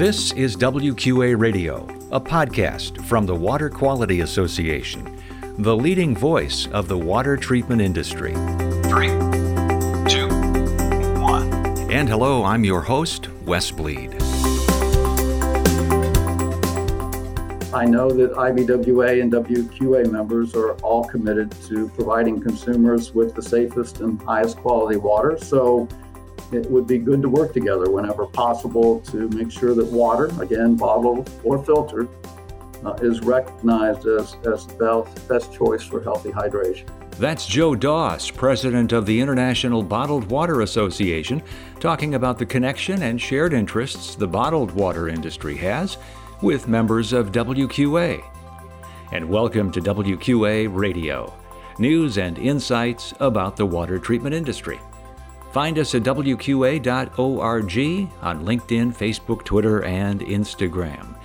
This is WQA Radio, a podcast from the Water Quality Association, the leading voice of the water treatment industry. Three, two, one. And hello, I'm your host, Wes Bleed. I know that IBWA and WQA members are all committed to providing consumers with the safest and highest quality water. So it would be good to work together whenever possible to make sure that water, again, bottled or filtered, uh, is recognized as, as the best, best choice for healthy hydration. That's Joe Doss, president of the International Bottled Water Association, talking about the connection and shared interests the bottled water industry has with members of WQA. And welcome to WQA Radio, news and insights about the water treatment industry. Find us at WQA.org on LinkedIn, Facebook, Twitter, and Instagram.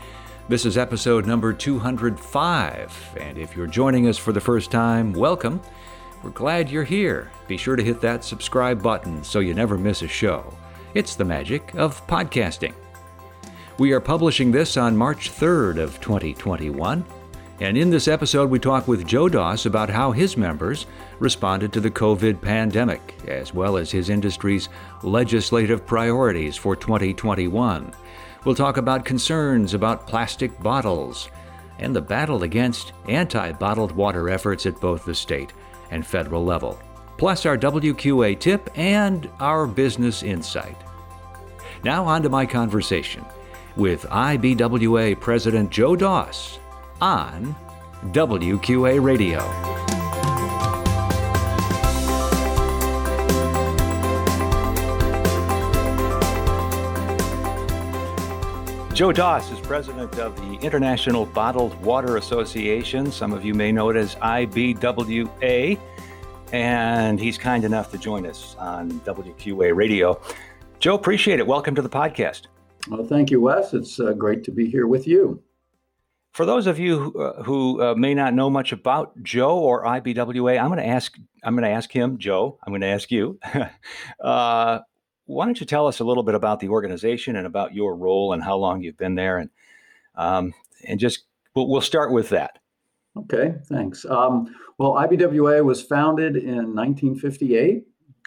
This is episode number 205, and if you're joining us for the first time, welcome. We're glad you're here. Be sure to hit that subscribe button so you never miss a show. It's the magic of podcasting. We are publishing this on March 3rd of 2021. And in this episode, we talk with Joe Doss about how his members responded to the COVID pandemic, as well as his industry's legislative priorities for 2021. We'll talk about concerns about plastic bottles and the battle against anti bottled water efforts at both the state and federal level, plus our WQA tip and our business insight. Now, on to my conversation with IBWA President Joe Doss on WQA Radio. Joe Doss is president of the International Bottled Water Association. Some of you may know it as IBWA. And he's kind enough to join us on WQA Radio. Joe, appreciate it. Welcome to the podcast. Well, thank you, Wes. It's uh, great to be here with you. For those of you who, uh, who uh, may not know much about Joe or IBWA, I'm going to ask I'm going to ask him, Joe. I'm going to ask you. uh, why don't you tell us a little bit about the organization and about your role and how long you've been there, and um, and just we'll, we'll, start with that. Okay, thanks. Um, well, IBWA was founded in 1958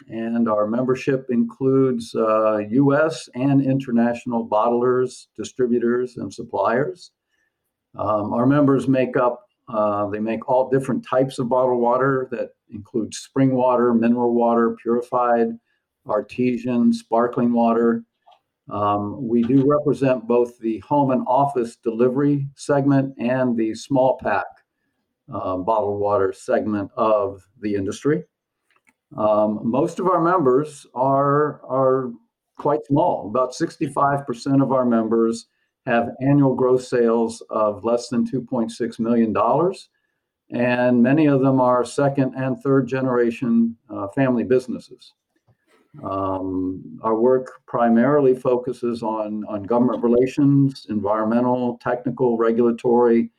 and our membership includes uh, U.S. and international bottlers, distributors, and suppliers. Um, our members make up uh, they make all different types of bottled water that include spring water, mineral water, purified, artesian, sparkling water. Um, we do represent both the home and office delivery segment and the small pack uh, bottled water segment of the industry. Um, most of our members are are quite small. About 65% of our members have annual gross sales of less than 2.6 million dollars, and many of them are second and third generation uh, family businesses. Um, our work primarily focuses on, on government relations, environmental, technical, regulatory,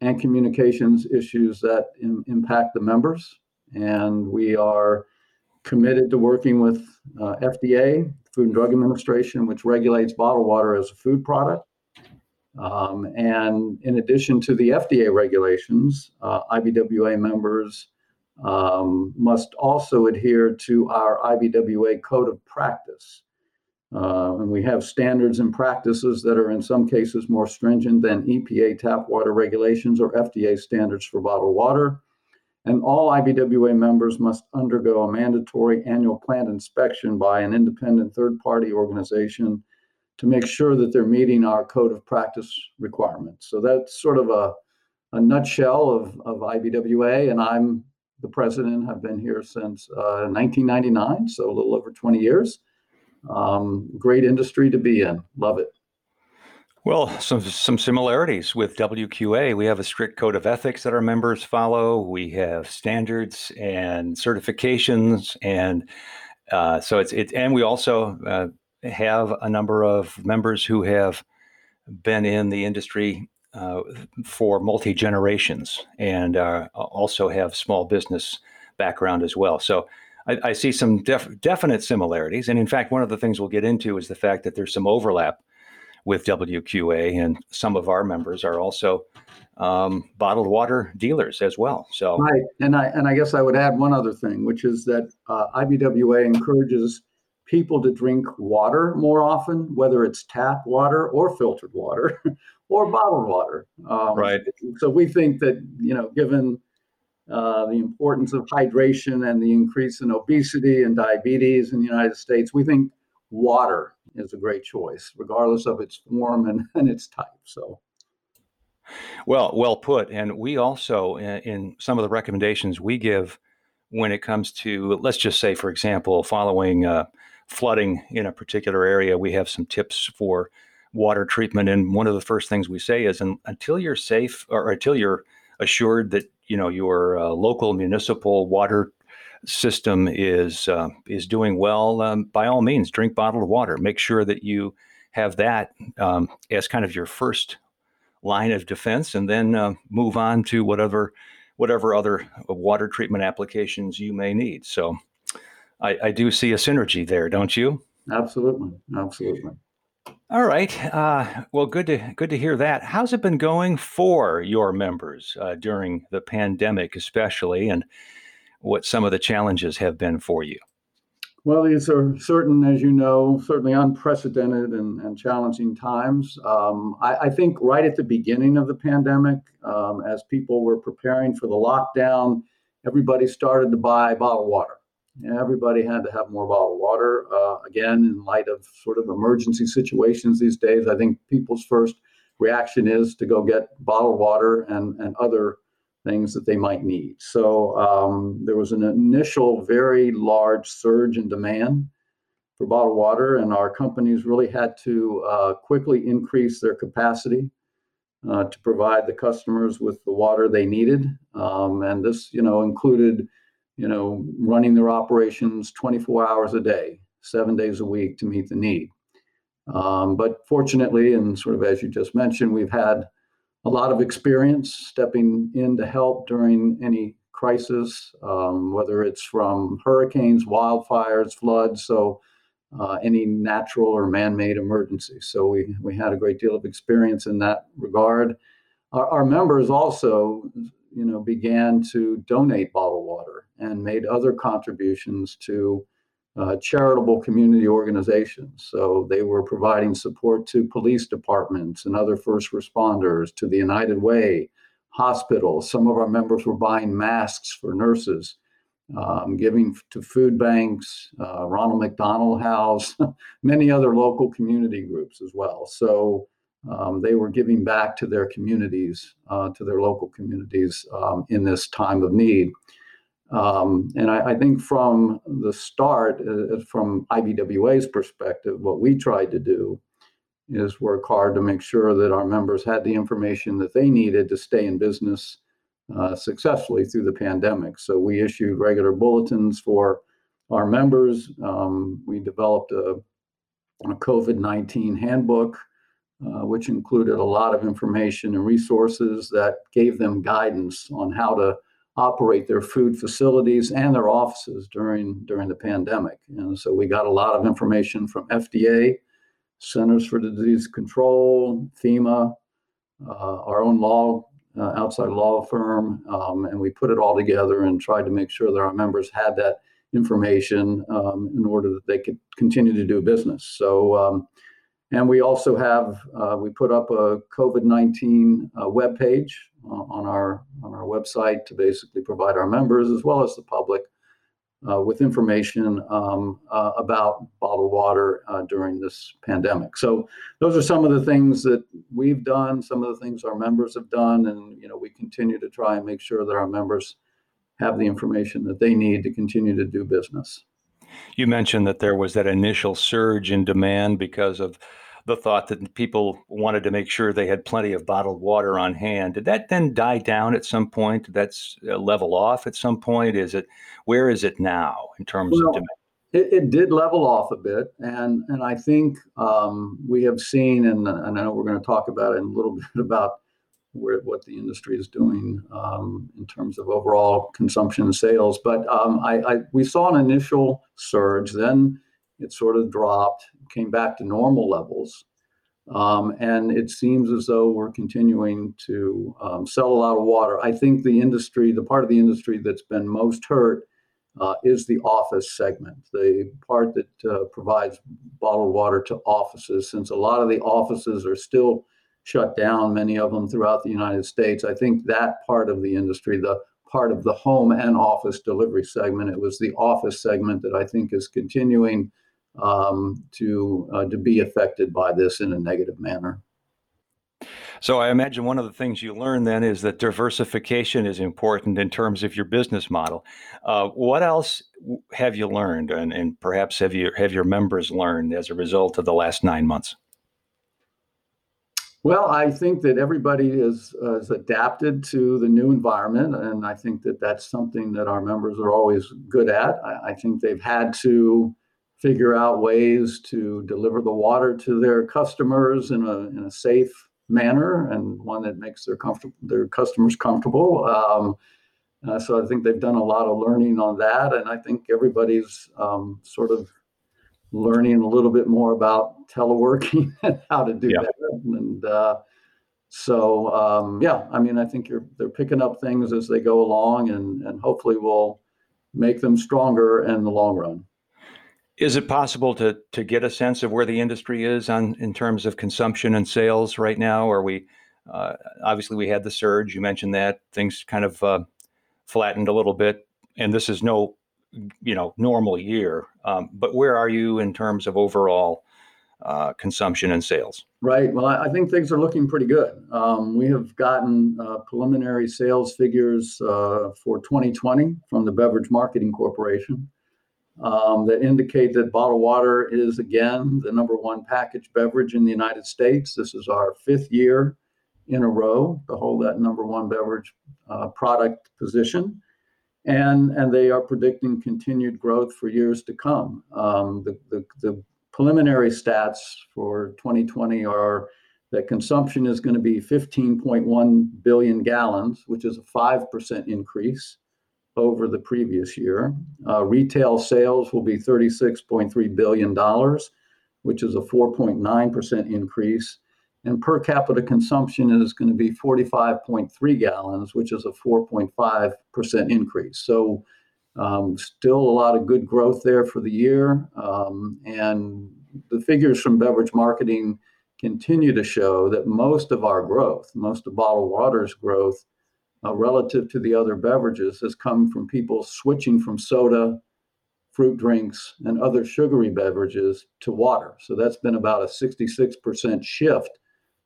and communications issues that Im- impact the members and we are committed to working with uh, FDA, Food and Drug Administration, which regulates bottled water as a food product. Um, and in addition to the FDA regulations, uh, IBWA members um, must also adhere to our IBWA code of practice. Uh, and we have standards and practices that are in some cases more stringent than EPA tap water regulations or FDA standards for bottled water and all IBWA members must undergo a mandatory annual plant inspection by an independent third party organization to make sure that they're meeting our code of practice requirements. So that's sort of a, a nutshell of, of IBWA, and I'm the president. I've been here since uh, 1999, so a little over 20 years. Um, great industry to be in. Love it. Well, some some similarities with WQA. We have a strict code of ethics that our members follow. We have standards and certifications, and uh, so it's it. And we also uh, have a number of members who have been in the industry uh, for multi generations, and uh, also have small business background as well. So. I, I see some def- definite similarities, and in fact, one of the things we'll get into is the fact that there's some overlap with WQA, and some of our members are also um, bottled water dealers as well. So right, and I and I guess I would add one other thing, which is that uh, IBWA encourages people to drink water more often, whether it's tap water or filtered water or bottled water. Um, right. So we think that you know, given uh, the importance of hydration and the increase in obesity and diabetes in the United States, we think water is a great choice, regardless of its form and, and its type. So. Well, well put. And we also, in, in some of the recommendations we give when it comes to, let's just say, for example, following uh, flooding in a particular area, we have some tips for water treatment. And one of the first things we say is, until you're safe or until you're assured that you know your uh, local municipal water system is uh, is doing well, um, by all means, drink bottled water. Make sure that you have that um, as kind of your first line of defense, and then uh, move on to whatever whatever other water treatment applications you may need. So, I, I do see a synergy there, don't you? Absolutely, absolutely. All right. Uh, well, good to good to hear that. How's it been going for your members uh, during the pandemic, especially, and what some of the challenges have been for you? Well, these are certain, as you know, certainly unprecedented and, and challenging times. Um, I, I, think right at the beginning of the pandemic, um, as people were preparing for the lockdown, everybody started to buy bottled water. Everybody had to have more bottled water. Uh, again, in light of sort of emergency situations these days, I think people's first reaction is to go get bottled water and, and other things that they might need. So um, there was an initial very large surge in demand for bottled water, and our companies really had to uh, quickly increase their capacity uh, to provide the customers with the water they needed. Um, and this, you know, included you know, running their operations 24 hours a day, seven days a week to meet the need. Um, but fortunately, and sort of as you just mentioned, we've had a lot of experience stepping in to help during any crisis, um, whether it's from hurricanes, wildfires, floods, so uh, any natural or man-made emergency. So we we had a great deal of experience in that regard. Our, our members also, you know, began to donate bottled water and made other contributions to uh, charitable community organizations. So they were providing support to police departments and other first responders, to the United Way, hospitals. Some of our members were buying masks for nurses, um, giving to food banks, uh, Ronald McDonald House, many other local community groups as well. So um, they were giving back to their communities, uh, to their local communities um, in this time of need. Um, and I, I, think from the start, uh, from IBWA's perspective, what we tried to do is work hard to make sure that our members had the information that they needed to stay in business uh, successfully through the pandemic. So we issued regular bulletins for our members. Um, we developed a, a COVID 19 handbook. Uh, which included a lot of information and resources that gave them guidance on how to operate their food facilities and their offices during during the pandemic. And so we got a lot of information from FDA, Centers for Disease Control, FEMA, uh, our own law uh, outside law firm, um, and we put it all together and tried to make sure that our members had that information um, in order that they could continue to do business. So. Um, and we also have uh, we put up a COVID nineteen uh, web page on our on our website to basically provide our members as well as the public uh, with information um, uh, about bottled water uh, during this pandemic. So those are some of the things that we've done, some of the things our members have done, and you know we continue to try and make sure that our members have the information that they need to continue to do business. You mentioned that there was that initial surge in demand because of the thought that people wanted to make sure they had plenty of bottled water on hand. Did that then die down at some point? Did that uh, level off at some point? Is it where is it now in terms well, of demand? It, it, did level off a bit, and and I think um, we have seen, and, and I know we're going to talk about it in a little bit about where, what the industry is doing um, in terms of overall consumption and sales. But um, I, I, we saw an initial surge, then it sort of dropped, came back to normal levels. Um, and it seems as though we're continuing to um, sell a lot of water. I think the industry, the part of the industry that's been most hurt, uh, is the office segment, the part that uh, provides bottled water to offices. Since a lot of the offices are still shut down, many of them throughout the United States, I think that part of the industry, the part of the home and office delivery segment, it was the office segment that I think is continuing um, to uh, to be affected by this in a negative manner. So I imagine one of the things you learn then is that diversification is important in terms of your business model. Uh, what else have you learned, and, and perhaps have you have your members learned as a result of the last nine months? Well, I think that everybody is, uh, is adapted to the new environment, and I think that that's something that our members are always good at. I, I think they've had to figure out ways to deliver the water to their customers in a, in a safe manner and one that makes their comfortable their customers comfortable. Um, uh, so I think they've done a lot of learning on that, and I think everybody's um, sort of learning a little bit more about teleworking and how to do yeah. that. And uh, so um, yeah, I mean, I think you're they're picking up things as they go along, and and hopefully will make them stronger in the long run. Is it possible to to get a sense of where the industry is on in terms of consumption and sales right now? Are we uh, obviously we had the surge? You mentioned that things kind of uh, flattened a little bit, and this is no you know normal year. Um, but where are you in terms of overall uh, consumption and sales? Right. Well, I, think things are looking pretty good. Um, we have gotten uh, preliminary sales figures uh, for 2020 from the Beverage Marketing Corporation um, that indicate that bottled water is again the number one packaged beverage in the United States. This is our fifth year in a row to hold that number one beverage uh, product position. And, and they are predicting continued growth for years to come. Um, the, the, the preliminary stats for 2020 are that consumption is going to be 15.1 billion gallons, which is a 5% increase over the previous year. Uh, retail sales will be $36.3 billion, which is a 4.9% increase. And per capita consumption is going to be 45.3 gallons, which is a 4.5% increase. So, um, still a lot of good growth there for the year. Um, and the figures from beverage marketing continue to show that most of our growth, most of bottled water's growth, uh, relative to the other beverages has come from people switching from soda, fruit drinks, and other sugary beverages to water. So that's been about a 66% shift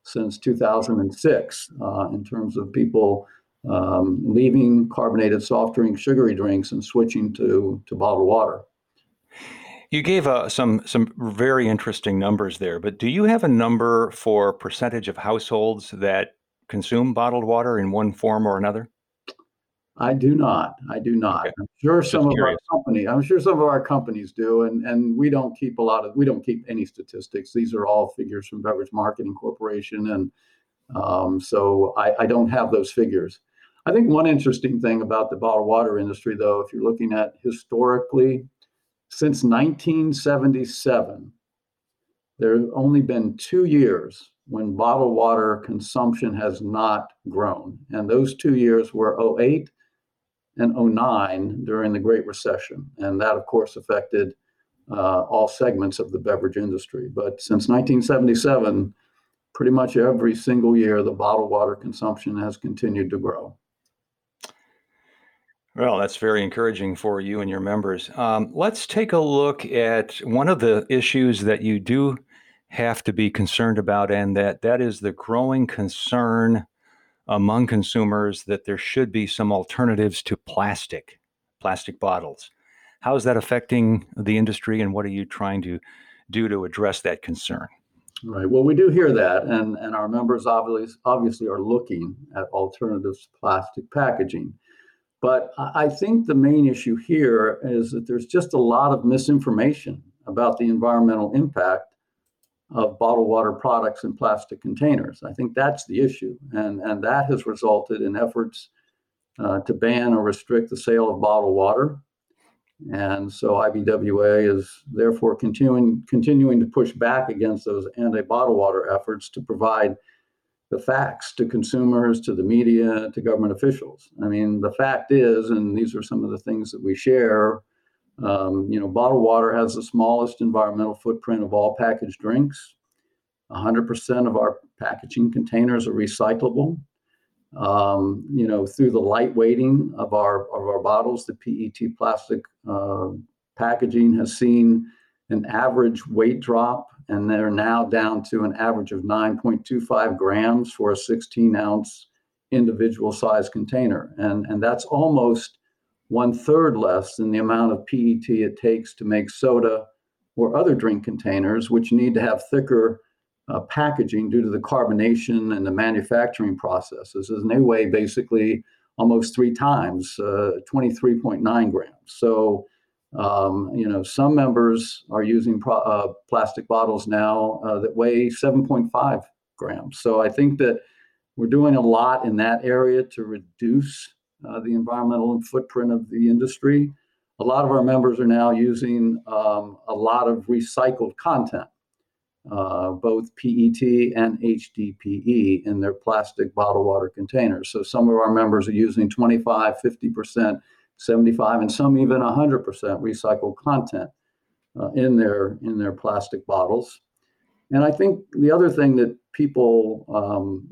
since 2006 uh, in terms of people um, leaving carbonated soft drinks, sugary drinks, and switching to, to bottled water. You gave uh, some some very interesting numbers there, but do you have a number for percentage of households that consume bottled water in one form or another? I do not. I do not. Okay. I'm sure some of our company. I'm sure some of our companies do, and and we don't keep a lot of. We don't keep any statistics. These are all figures from Beverage Marketing Corporation, and um, so I, I don't have those figures. I think one interesting thing about the bottled water industry, though, if you're looking at historically, since 1977, there have only been two years when bottled water consumption has not grown. And those two years were 08 and 09 during the Great Recession. And that, of course, affected uh, all segments of the beverage industry. But since 1977, pretty much every single year, the bottled water consumption has continued to grow. Well, that's very encouraging for you and your members. Um, let's take a look at one of the issues that you do have to be concerned about, and that that is the growing concern among consumers that there should be some alternatives to plastic, plastic bottles. How is that affecting the industry, and what are you trying to do to address that concern? Right. Well, we do hear that, and, and our members obviously obviously are looking at alternatives to plastic packaging. But I think the main issue here is that there's just a lot of misinformation about the environmental impact of bottled water products in plastic containers. I think that's the issue. And, and that has resulted in efforts uh, to ban or restrict the sale of bottled water. And so IBWA is therefore continuing continuing to push back against those anti-bottled water efforts to provide the facts to consumers, to the media, to government officials. I mean, the fact is, and these are some of the things that we share. Um, you know, bottled water has the smallest environmental footprint of all packaged drinks. 100% of our packaging containers are recyclable. Um, you know, through the light weighting of our of our bottles, the PET plastic uh, packaging has seen an average weight drop, and they're now down to an average of 9.25 grams for a 16 ounce individual size container, and and that's almost one third less than the amount of PET it takes to make soda or other drink containers, which need to have thicker uh, packaging due to the carbonation and the manufacturing processes. And they weigh basically almost three times, uh, 23.9 grams. So, um, you know, some members are using pro- uh, plastic bottles now uh, that weigh 7.5 grams. So I think that we're doing a lot in that area to reduce uh, the environmental footprint of the industry. A lot of our members are now using um, a lot of recycled content uh, both PET and HDPE in their plastic bottled water containers. So some of our members are using 25, 50%, 75, and some even 100% recycled content uh, in their in their plastic bottles. And I think the other thing that people um,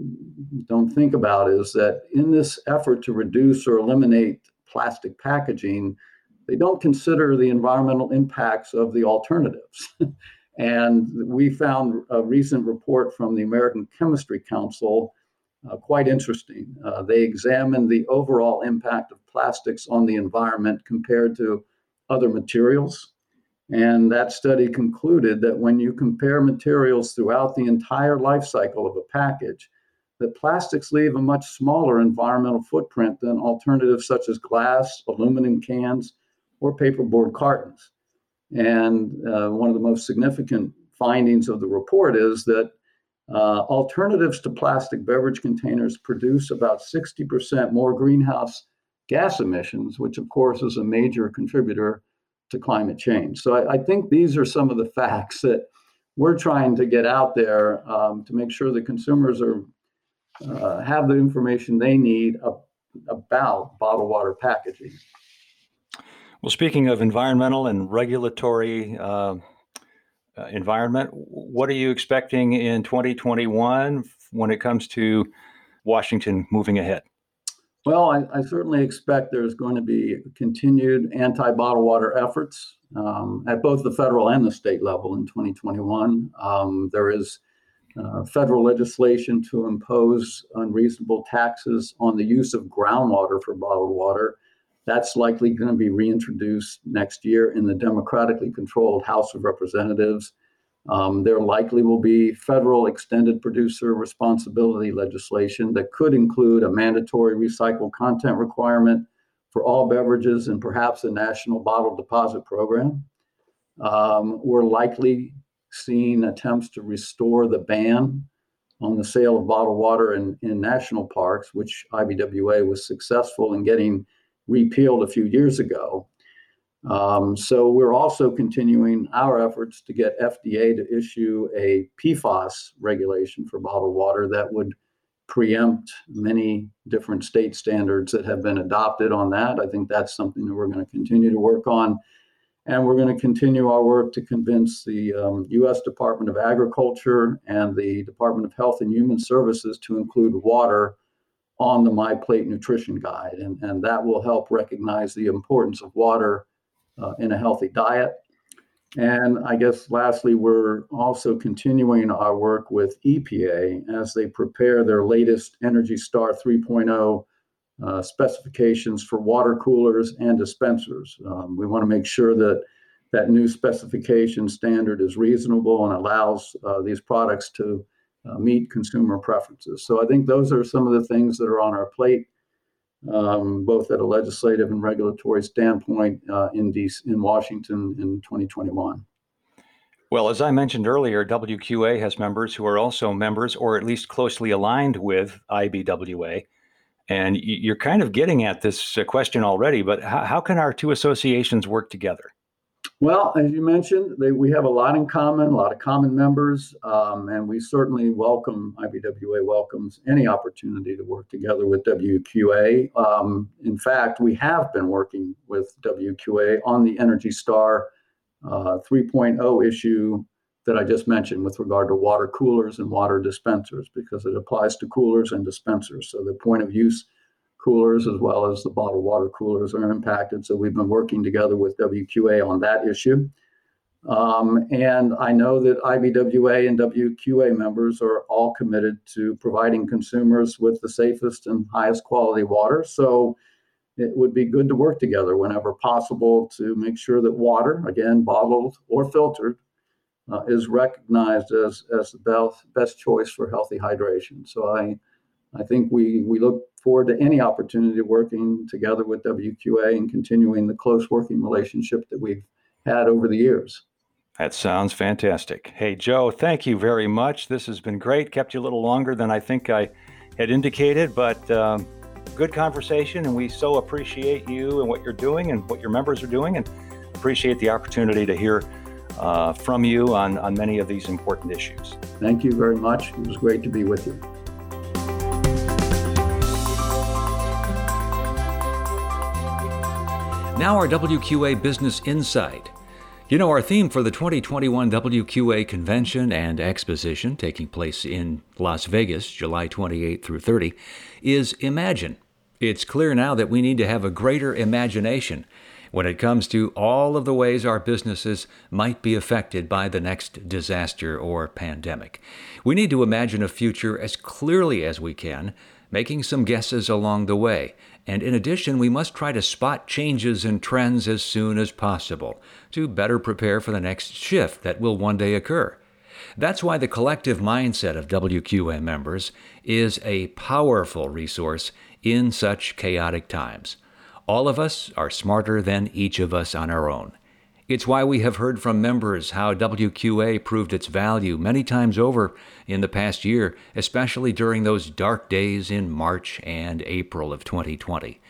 don't think about is that in this effort to reduce or eliminate plastic packaging, they don't consider the environmental impacts of the alternatives. And we found a recent report from the American Chemistry Council uh, quite interesting. Uh, they examined the overall impact of plastics on the environment compared to other materials. And that study concluded that when you compare materials throughout the entire life cycle of a package, that plastics leave a much smaller environmental footprint than alternatives such as glass, aluminum cans, or paperboard cartons. And uh, one of the most significant findings of the report is that uh, alternatives to plastic beverage containers produce about 60% more greenhouse gas emissions, which of course is a major contributor to climate change. So I, I think these are some of the facts that we're trying to get out there um, to make sure that consumers are uh, have the information they need about bottled water packaging. Well, speaking of environmental and regulatory uh, uh, environment, what are you expecting in 2021 when it comes to Washington moving ahead? Well, I, I certainly expect there's going to be continued anti bottled water efforts um, at both the federal and the state level in 2021. Um, there is uh, federal legislation to impose unreasonable taxes on the use of groundwater for bottled water that's likely going to be reintroduced next year in the democratically controlled House of Representatives. Um, there likely will be federal extended producer responsibility legislation that could include a mandatory recycled content requirement for all beverages and perhaps a national bottle deposit program. Um, we're likely seeing attempts to restore the ban on the sale of bottled water in, in national parks, which IBWA was successful in getting repealed a few years ago. Um, so we're also continuing our efforts to get FDA to issue a PFAS regulation for bottled water that would preempt many different state standards that have been adopted on that. I think that's something that we're going to continue to work on. And we're going to continue our work to convince the um, U.S. Department of Agriculture and the Department of Health and Human Services to include water on the My Plate Nutrition Guide, and, and that will help recognize the importance of water uh, in a healthy diet. And I guess lastly, we're also continuing our work with EPA as they prepare their latest Energy Star 3.0 uh, specifications for water coolers and dispensers. Um, we want to make sure that that new specification standard is reasonable and allows uh, these products to uh, meet consumer preferences. So I think those are some of the things that are on our plate, um, both at a legislative and regulatory standpoint uh, in DC, in Washington in 2021. Well, as I mentioned earlier, WQA has members who are also members or at least closely aligned with IBWA. And you're kind of getting at this uh, question already, but how, how can our two associations work together? Well, as you mentioned, they, we have a lot in common, a lot of common members, um, and we certainly welcome, IBWA welcomes any opportunity to work together with WQA. Um, in fact, we have been working with WQA on the Energy Star uh, 3.0 issue that I just mentioned with regard to water coolers and water dispensers, because it applies to coolers and dispensers. So the point of use coolers as well as the bottled water coolers are impacted. So we've been working together with WQA on that issue. Um, and I know that IBWA and WQA members are all committed to providing consumers with the safest and highest quality water. So it would be good to work together whenever possible to make sure that water, again, bottled or filtered, uh, is recognized as, as the best, best choice for healthy hydration. So I, I think we, we look forward to any opportunity working together with WQA and continuing the close working relationship that we've had over the years. That sounds fantastic. Hey, Joe, thank you very much. This has been great. Kept you a little longer than I think I had indicated, but um, good conversation. And we so appreciate you and what you're doing and what your members are doing, and appreciate the opportunity to hear uh, from you on, on many of these important issues. Thank you very much. It was great to be with you. Now, our WQA Business Insight. You know, our theme for the 2021 WQA Convention and Exposition, taking place in Las Vegas, July 28 through 30, is Imagine. It's clear now that we need to have a greater imagination when it comes to all of the ways our businesses might be affected by the next disaster or pandemic. We need to imagine a future as clearly as we can, making some guesses along the way, and in addition, we must try to spot changes and trends as soon as possible to better prepare for the next shift that will one day occur. That's why the collective mindset of WQA members is a powerful resource in such chaotic times. All of us are smarter than each of us on our own. It's why we have heard from members how WQA proved its value many times over in the past year, especially during those dark days in March and April of 2020.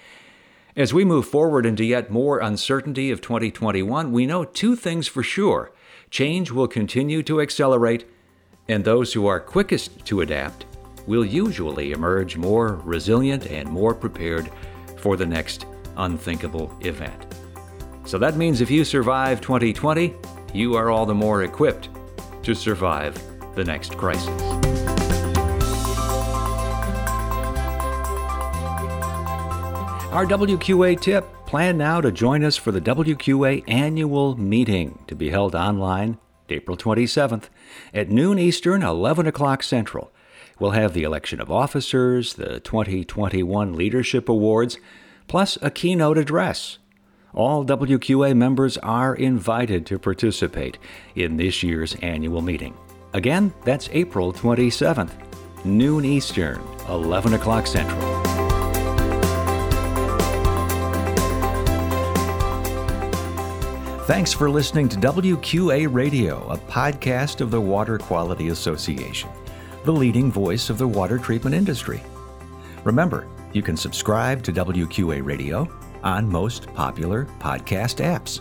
As we move forward into yet more uncertainty of 2021, we know two things for sure change will continue to accelerate, and those who are quickest to adapt will usually emerge more resilient and more prepared for the next unthinkable event. So that means if you survive 2020, you are all the more equipped to survive the next crisis. Our WQA tip plan now to join us for the WQA annual meeting to be held online April 27th at noon Eastern, 11 o'clock Central. We'll have the election of officers, the 2021 Leadership Awards, plus a keynote address all WQA members are invited to participate in this year's annual meeting. Again, that's April 27th, noon Eastern, 11 o'clock Central. Thanks for listening to WQA Radio, a podcast of the Water Quality Association, the leading voice of the water treatment industry. Remember, you can subscribe to WQA Radio on most popular podcast apps.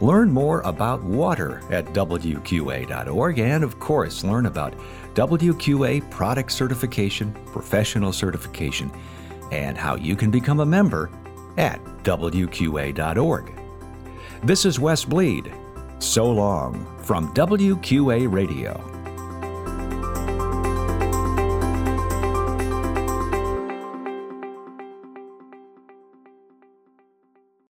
Learn more about water at WQA.org and, of course, learn about WQA product certification, professional certification, and how you can become a member at WQA.org. This is Wes Bleed. So long from WQA Radio.